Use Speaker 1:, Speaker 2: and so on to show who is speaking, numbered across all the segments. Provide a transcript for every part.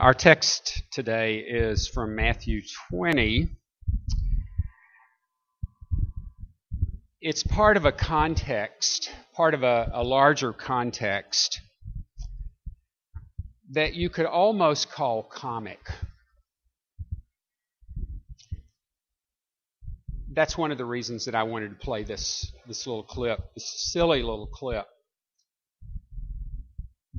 Speaker 1: Our text today is from Matthew 20. It's part of a context, part of a, a, larger context that you could almost call comic. That's one of the reasons that I wanted to play this, this little clip, this silly little clip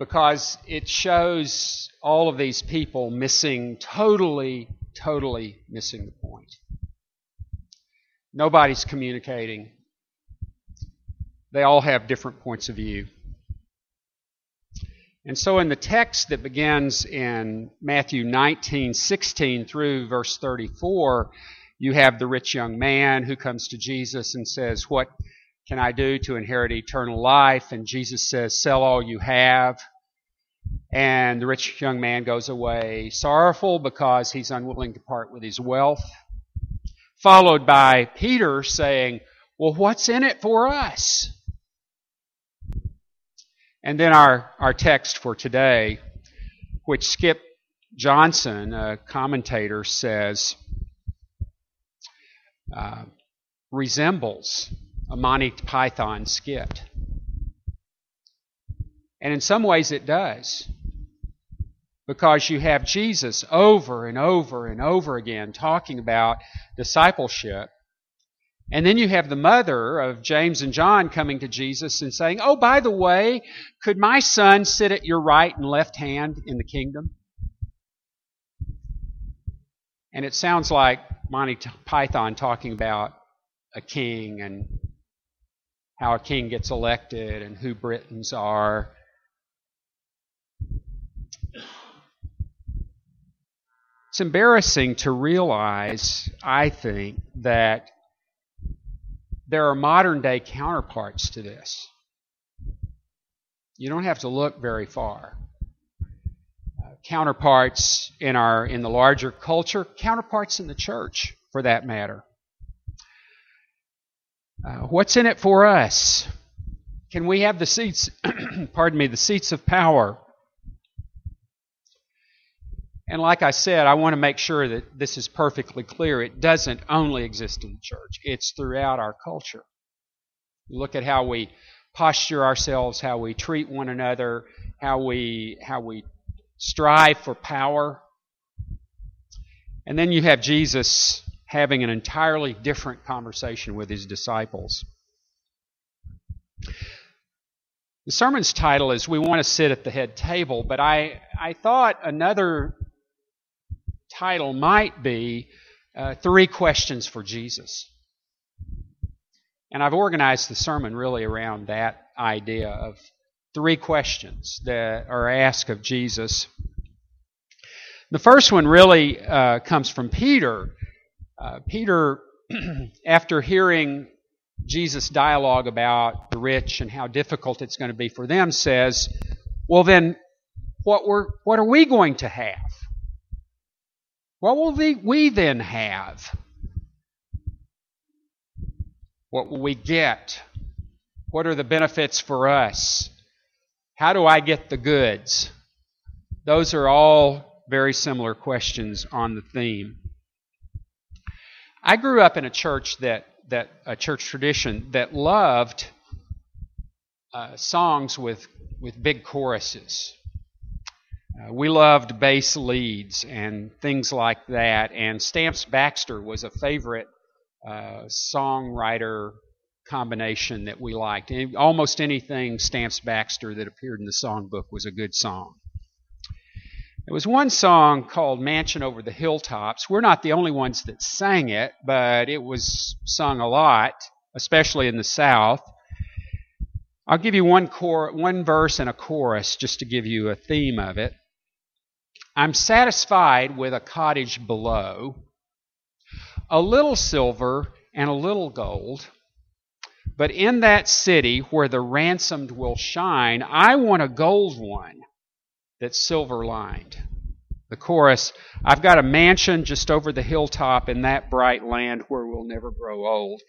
Speaker 1: because it shows all of these people missing, totally, totally missing the point. Nobody's communicating. They all have different points of view. And so in the text that begins in Matthew 19, 16 through verse 34, you have the rich young man who comes to Jesus and says, What can I do to inherit eternal life? And Jesus says, Sell all you have. And the rich young man goes away sorrowful because he's unwilling to part with his wealth. Followed by Peter saying, Well, what's in it for us? And then our, our text for today, which Skip Johnson, a commentator, says uh, resembles a Monty Python skit. And in some ways it does. Because you have Jesus over and over and over again talking about discipleship. And then you have the mother of James and John coming to Jesus and saying, Oh, by the way, could my son sit at your right and left hand in the kingdom? And it sounds like Monty Python talking about a king and how a king gets elected and who Britons are. It's embarrassing to realize, I think, that there are modern day counterparts to this. You don't have to look very far. Uh, counterparts in our in the larger culture, counterparts in the church, for that matter. Uh, what's in it for us? Can we have the seats, pardon me, the seats of power? And like I said, I want to make sure that this is perfectly clear. It doesn't only exist in the church, it's throughout our culture. Look at how we posture ourselves, how we treat one another, how we, how we strive for power. And then you have Jesus having an entirely different conversation with his disciples. The sermon's title is We Want to Sit at the Head Table, but I, I thought another title might be uh, Three Questions for Jesus. And I've organized the sermon really around that idea of three questions that are asked of Jesus. The first one really uh, comes from Peter uh, Peter, after hearing Jesus' dialogue about the rich and how difficult it's going to be for them, says, Well, then, what, we what are we going to have? What will we, then have? What will we get? What are the benefits for us? How do I get the goods? Those are all very similar questions on the theme. I grew up in a church that that a church tradition that loved uh, songs with with big choruses. Uh, we loved bass leads and things like that. And Stamps Baxter was a favorite uh, songwriter combination that we liked. And almost anything Stamps Baxter that appeared in the songbook was a good song. There was one song called Mansion Over the Hilltops. We're not the only ones that sang it, but it was sung a lot, especially in the South. I'll give you one, cor- one verse and a chorus just to give you a theme of it. I'm satisfied with a cottage below, a little silver and a little gold. But in that city where the ransomed will shine, I want a gold one that's silver lined. The chorus I've got a mansion just over the hilltop in that bright land where we'll never grow old.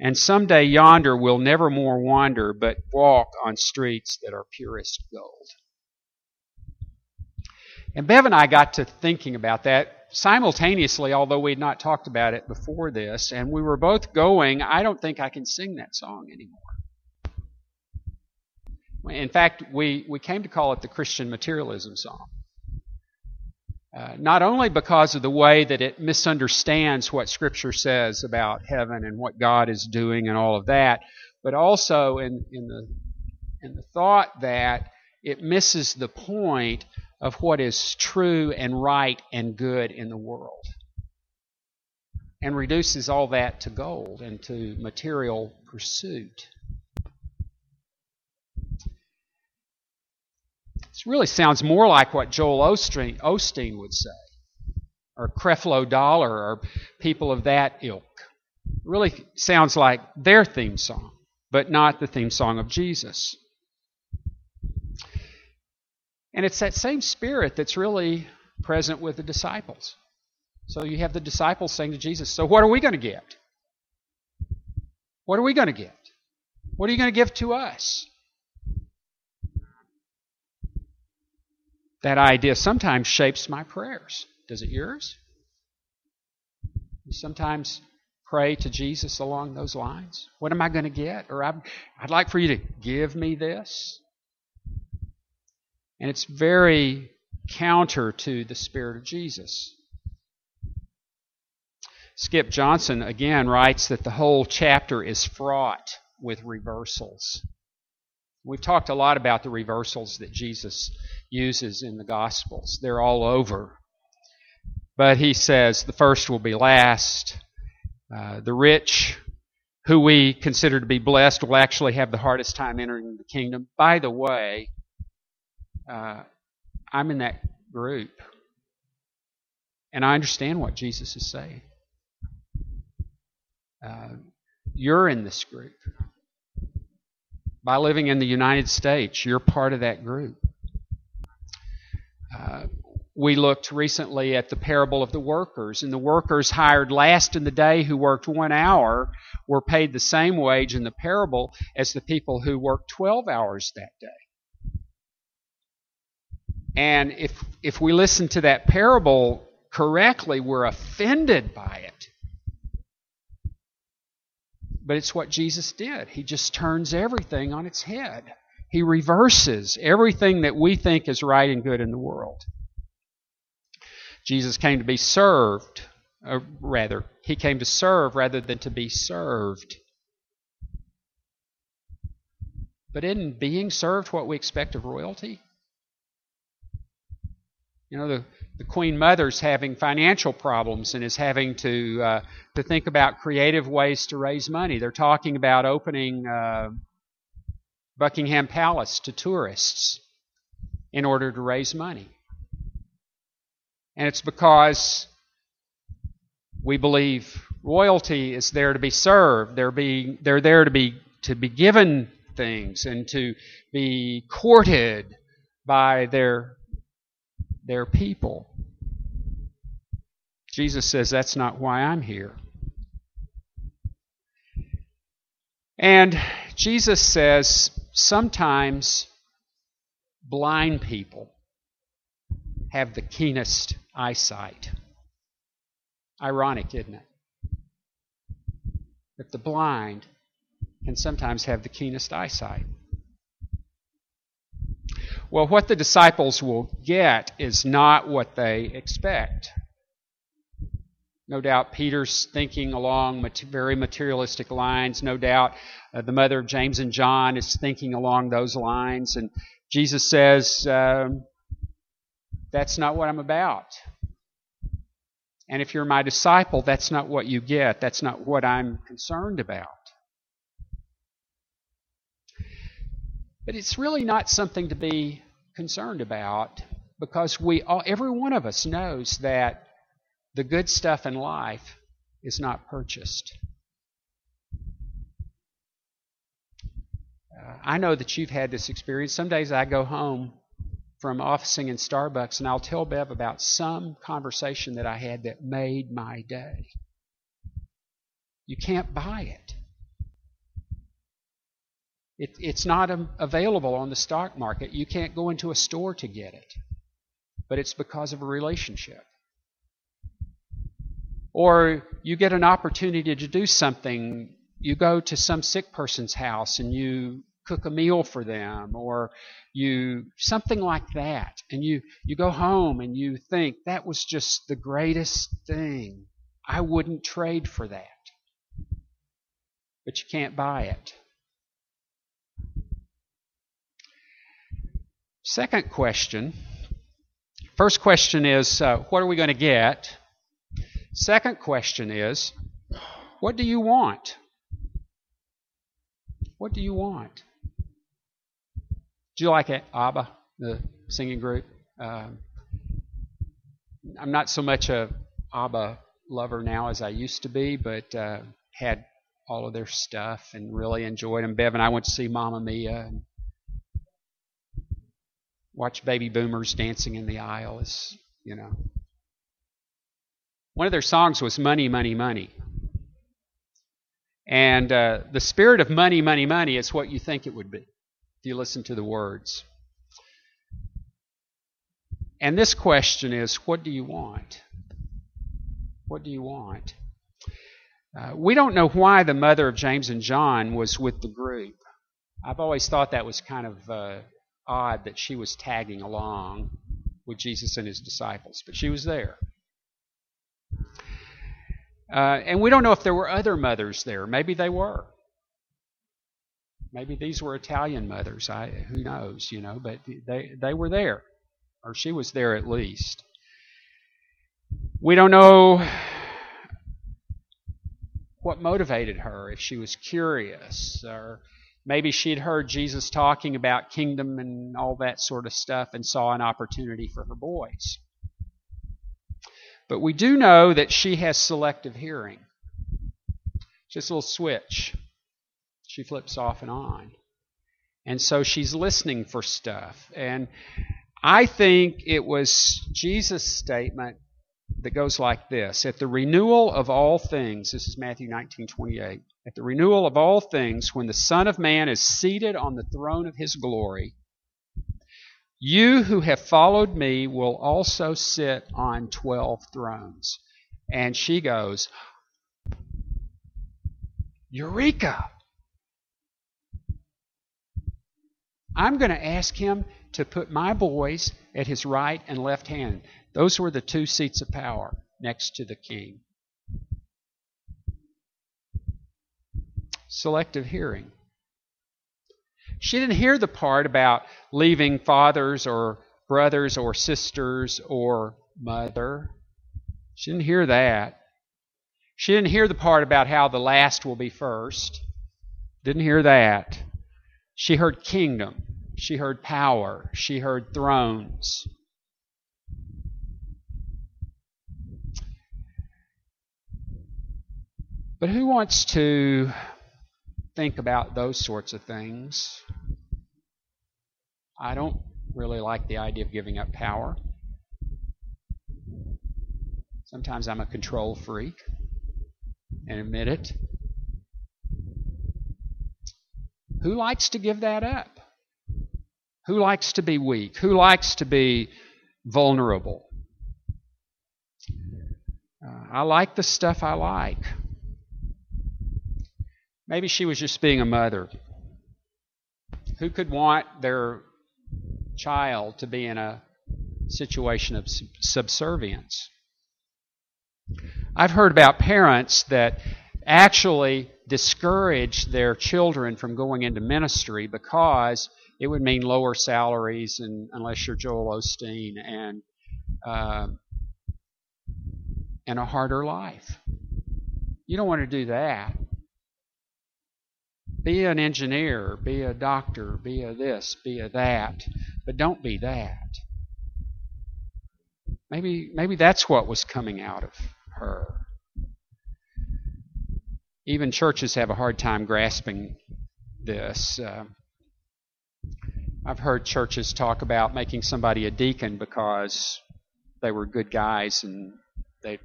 Speaker 1: And someday yonder we'll never more wander, but walk on streets that are purest gold. And Bev and I got to thinking about that simultaneously, although we had not talked about it before this, and we were both going, I don't think I can sing that song anymore. In fact, we, we came to call it the Christian materialism song. Uh, not only because of the way that it misunderstands what Scripture says about heaven and what God is doing and all of that, but also in, in, the, in the thought that it misses the point of what is true and right and good in the world and reduces all that to gold and to material pursuit. This really sounds more like what Joel Osteen, Osteen would say, or Creflo Dollar, or people of that ilk. It really sounds like their theme song, but not the theme song of Jesus. And it's that same spirit that's really present with the disciples. So you have the disciples saying to Jesus, So what are we going to get? What are we going to get? What are you going to give to us? That idea sometimes shapes my prayers. Does it yours? You sometimes pray to Jesus along those lines. What am I going to get? Or I'd, I'd like for you to give me this. And it's very counter to the Spirit of Jesus. Skip Johnson again writes that the whole chapter is fraught with reversals. We've talked a lot about the reversals that Jesus uses in the Gospels. They're all over. But he says the first will be last. Uh, the rich, who we consider to be blessed, will actually have the hardest time entering the kingdom. By the way, uh, I'm in that group. And I understand what Jesus is saying. Uh, you're in this group. By living in the United States, you're part of that group. Uh, we looked recently at the parable of the workers, and the workers hired last in the day who worked one hour were paid the same wage in the parable as the people who worked 12 hours that day. And if, if we listen to that parable correctly, we're offended by it. But it's what Jesus did. He just turns everything on its head. He reverses everything that we think is right and good in the world. Jesus came to be served, or rather, he came to serve rather than to be served. But isn't being served what we expect of royalty? You know, the, the Queen Mother's having financial problems and is having to uh, to think about creative ways to raise money. They're talking about opening uh, Buckingham Palace to tourists in order to raise money, and it's because we believe royalty is there to be served. They're being they're there to be to be given things and to be courted by their their people. Jesus says, That's not why I'm here. And Jesus says, sometimes blind people have the keenest eyesight. Ironic, isn't it? That the blind can sometimes have the keenest eyesight. Well, what the disciples will get is not what they expect. No doubt Peter's thinking along very materialistic lines. No doubt uh, the mother of James and John is thinking along those lines. And Jesus says, um, That's not what I'm about. And if you're my disciple, that's not what you get. That's not what I'm concerned about. But it's really not something to be concerned about because we all, every one of us knows that the good stuff in life is not purchased. Uh, I know that you've had this experience. Some days I go home from officing in Starbucks and I'll tell Bev about some conversation that I had that made my day. You can't buy it. It, it's not available on the stock market. You can't go into a store to get it. but it's because of a relationship. Or you get an opportunity to do something. You go to some sick person's house and you cook a meal for them, or you something like that. And you, you go home and you think, that was just the greatest thing. I wouldn't trade for that. But you can't buy it. Second question. First question is, uh, what are we going to get? Second question is, what do you want? What do you want? Do you like it, ABBA, the singing group? Um, I'm not so much a ABBA lover now as I used to be, but uh, had all of their stuff and really enjoyed them. Bev and I went to see Mamma Mia and watched baby boomers dancing in the aisle. Is you know one of their songs was Money, Money, Money. And uh, the spirit of money, money, money is what you think it would be if you listen to the words. And this question is what do you want? What do you want? Uh, we don't know why the mother of James and John was with the group. I've always thought that was kind of uh, odd that she was tagging along with Jesus and his disciples, but she was there. Uh, and we don't know if there were other mothers there. Maybe they were. Maybe these were Italian mothers. I, who knows, you know, but they, they were there, or she was there at least. We don't know what motivated her, if she was curious, or maybe she'd heard Jesus talking about kingdom and all that sort of stuff and saw an opportunity for her boys. But we do know that she has selective hearing. Just a little switch. She flips off and on. And so she's listening for stuff. And I think it was Jesus' statement that goes like this At the renewal of all things, this is Matthew 19 28. At the renewal of all things, when the Son of Man is seated on the throne of his glory, you who have followed me will also sit on 12 thrones. And she goes, Eureka! I'm going to ask him to put my boys at his right and left hand. Those were the two seats of power next to the king. Selective hearing. She didn't hear the part about leaving fathers or brothers or sisters or mother. She didn't hear that. She didn't hear the part about how the last will be first. Didn't hear that. She heard kingdom. She heard power. She heard thrones. But who wants to think about those sorts of things. I don't really like the idea of giving up power. Sometimes I'm a control freak and admit it. Who likes to give that up? Who likes to be weak? Who likes to be vulnerable? Uh, I like the stuff I like. Maybe she was just being a mother. Who could want their child to be in a situation of subservience? I've heard about parents that actually discourage their children from going into ministry because it would mean lower salaries and unless you're Joel Osteen and uh, and a harder life. You don't want to do that. Be an engineer, be a doctor, be a this, be a that, but don't be that. Maybe, maybe that's what was coming out of her. Even churches have a hard time grasping this. Uh, I've heard churches talk about making somebody a deacon because they were good guys and they've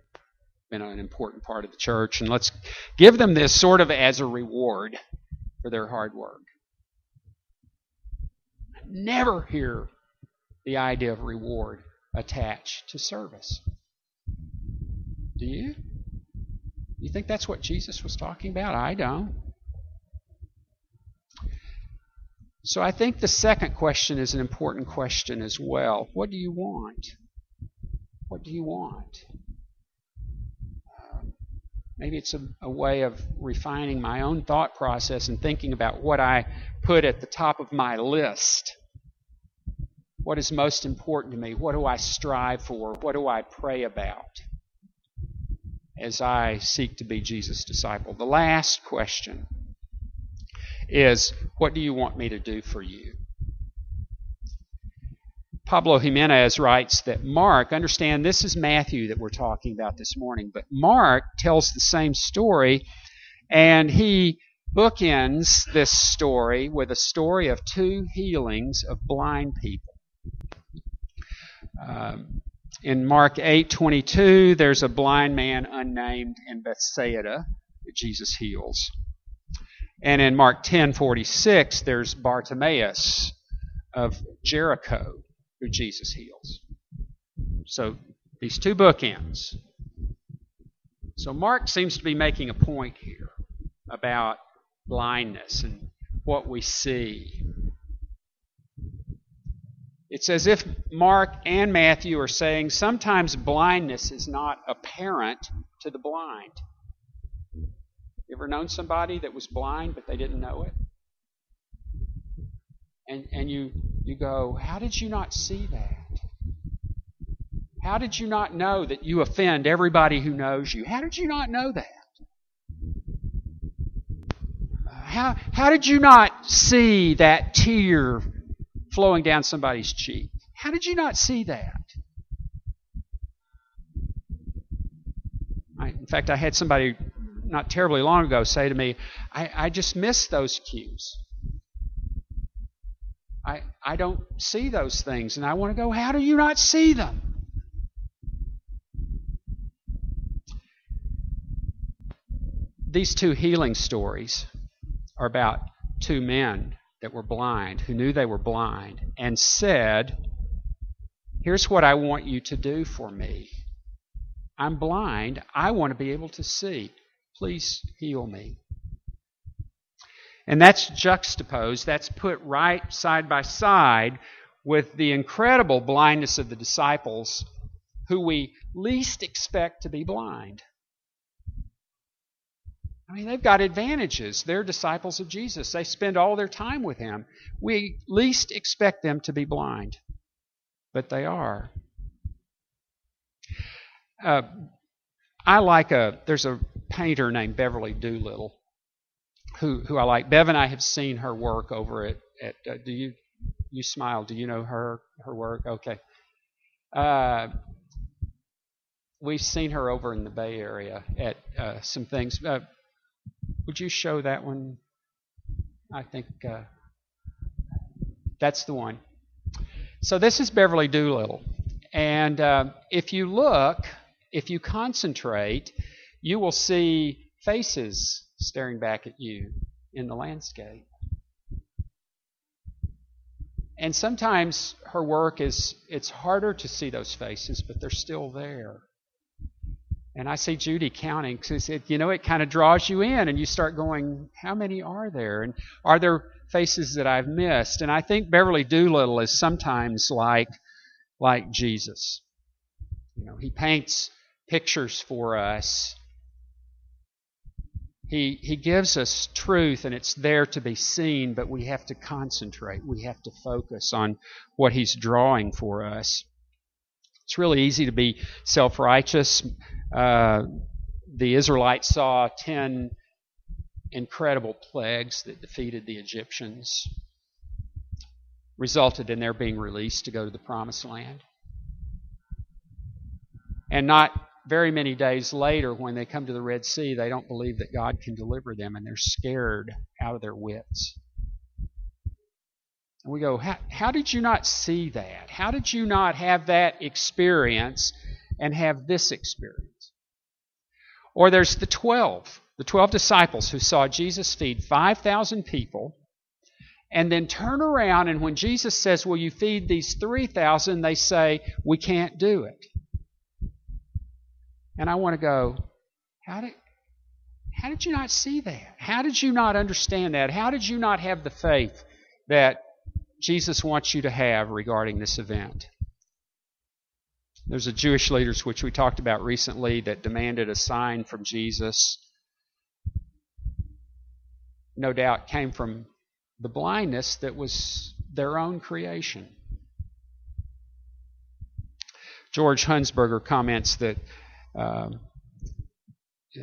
Speaker 1: been an important part of the church, and let's give them this sort of as a reward for their hard work. Never hear the idea of reward attached to service. Do you? You think that's what Jesus was talking about? I don't. So I think the second question is an important question as well. What do you want? What do you want? Maybe it's a, a, way of refining my own thought process and thinking about what I put at the top of my list. What is most important to me? What do I strive for? What do I pray about as I seek to be Jesus' disciple? The last question is what do you want me to do for you? Pablo Jimenez writes that Mark, understand this is Matthew that we're talking about this morning, but Mark tells the same story and he bookends this story with a story of two healings of blind people. Um, in Mark 8:22, there's a blind man unnamed in Bethsaida that Jesus heals. And in Mark 10:46, there's Bartimaeus of Jericho who Jesus heals. So these two bookends. So Mark seems to be making a point here about blindness and what we see. It's as if Mark and Matthew are saying sometimes blindness is not apparent to the blind. You ever known somebody that was blind but they didn't know it? And, and you, you go, How did you not see that? How did you not know that you offend everybody who knows you? How did you not know that? How, how did you not see that tear flowing down somebody's cheek? How did you not see that? I, in fact, I had somebody not terribly long ago say to me, I, I just miss those cues. I, I don't see those things. And I want to go, how do you not see them? These two healing stories are about two men that were blind, who knew they were blind, and said, Here's what I want you to do for me. I'm blind. I want to be able to see. Please heal me. And that's juxtaposed, that's put right side by side with the incredible blindness of the disciples who we least expect to be blind. I mean, they've got advantages. They're disciples of Jesus. They spend all their time with him. We least expect them to be blind, but they are. Uh, I like a, there's a painter named Beverly Doolittle who, who I like. Bev and I have seen her work over at, at uh, do you, you smile, do you know her, her work? Okay. Uh, we've seen her over in the Bay Area at uh, some things. Uh, would you show that one? I think uh, that's the one. So this is Beverly Doolittle. And uh, if you look, if you concentrate, you will see faces staring back at you in the landscape. And sometimes her work is, it's harder to see those faces, but they're still there. And I see Judy counting because you know it kind of draws you in, and you start going, "How many are there? And are there faces that I've missed?" And I think Beverly Doolittle is sometimes like like Jesus. You know, he paints pictures for us. He, he gives us truth and it's there to be seen, but we have to concentrate. We have to focus on what he's drawing for us. It's really easy to be self righteous. Uh, the Israelites saw 10 incredible plagues that defeated the Egyptians, resulted in their being released to go to the promised land. And not very many days later, when they come to the Red Sea, they don't believe that God can deliver them, and they're scared out of their wits. And we go, how, how did you not see that? How did you not have that experience and have this experience? Or there's the 12, the 12 disciples who saw Jesus feed 5,000 people and then turn around and when Jesus says, Will you feed these 3,000? they say, We can't do it. And I want to go, How did, how did you not see that? How did you not understand that? How did you not have the faith that Jesus wants you to have regarding this event? There's a Jewish leaders which we talked about recently that demanded a sign from Jesus. No doubt came from the blindness that was their own creation. George Hunsberger comments that uh,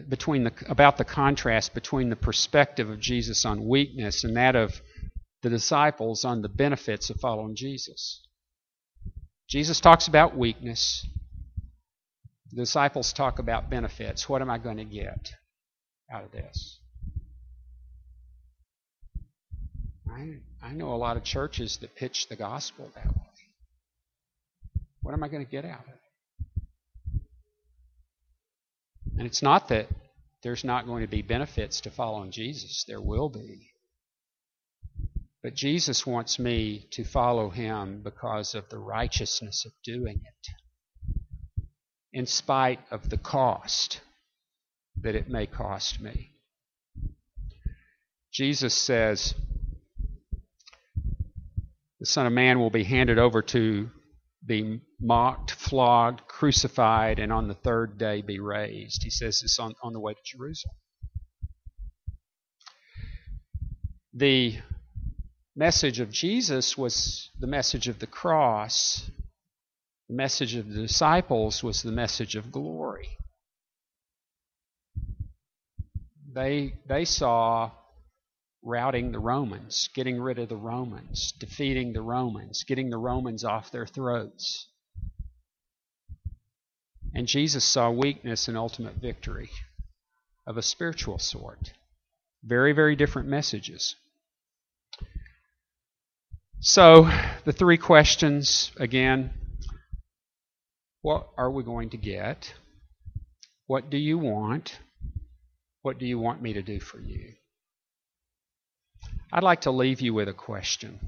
Speaker 1: between the about the contrast between the perspective of Jesus on weakness and that of the disciples on the benefits of following Jesus. Jesus talks about weakness. The disciples talk about benefits. What am I going to get out of this? I, I know a lot of churches that pitch the gospel that way. What am I going to get out of it? And it's not that there's not going to be benefits to following Jesus, there will be. But Jesus wants me to follow him because of the righteousness of doing it, in spite of the cost that it may cost me. Jesus says, the Son of Man will be handed over to be mocked, flogged, crucified, and on the third day be raised. He says this on, on the way to Jerusalem. The message of Jesus was the message of the cross. The message of the disciples was the message of glory. They, they saw routing the Romans, getting rid of the Romans, defeating the Romans, getting the Romans off their throats. And Jesus saw weakness and ultimate victory of a spiritual sort. Very, very different messages. So, the three questions again what are we going to get? What do you want? What do you want me to do for you? I'd like to leave you with a question.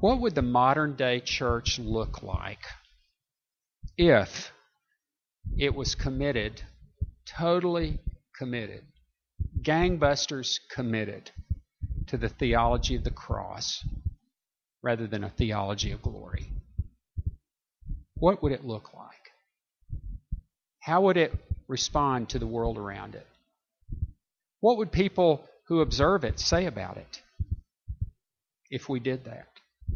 Speaker 1: What would the modern day church look like if it was committed, totally committed, gangbusters committed to the theology of the cross rather than a theology of glory? What would it look like? How would it respond to the world around it? What would people who observe it say about it if we did that?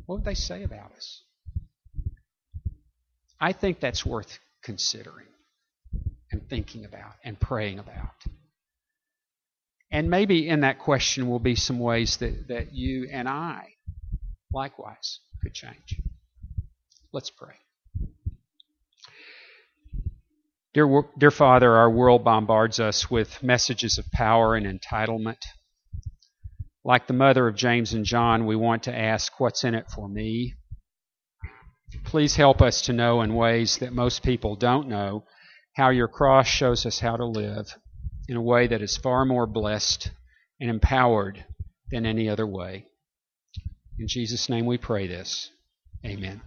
Speaker 1: What would they say about us? I think that's worth considering and thinking about and praying about. And maybe in that question will be some ways that, that you and I likewise could change. Let's pray. Dear, dear Father, our world bombards us with messages of power and entitlement. Like the mother of James and John, we want to ask, What's in it for me? Please help us to know in ways that most people don't know how your cross shows us how to live in a way that is far more blessed and empowered than any other way. In Jesus' name we pray this. Amen.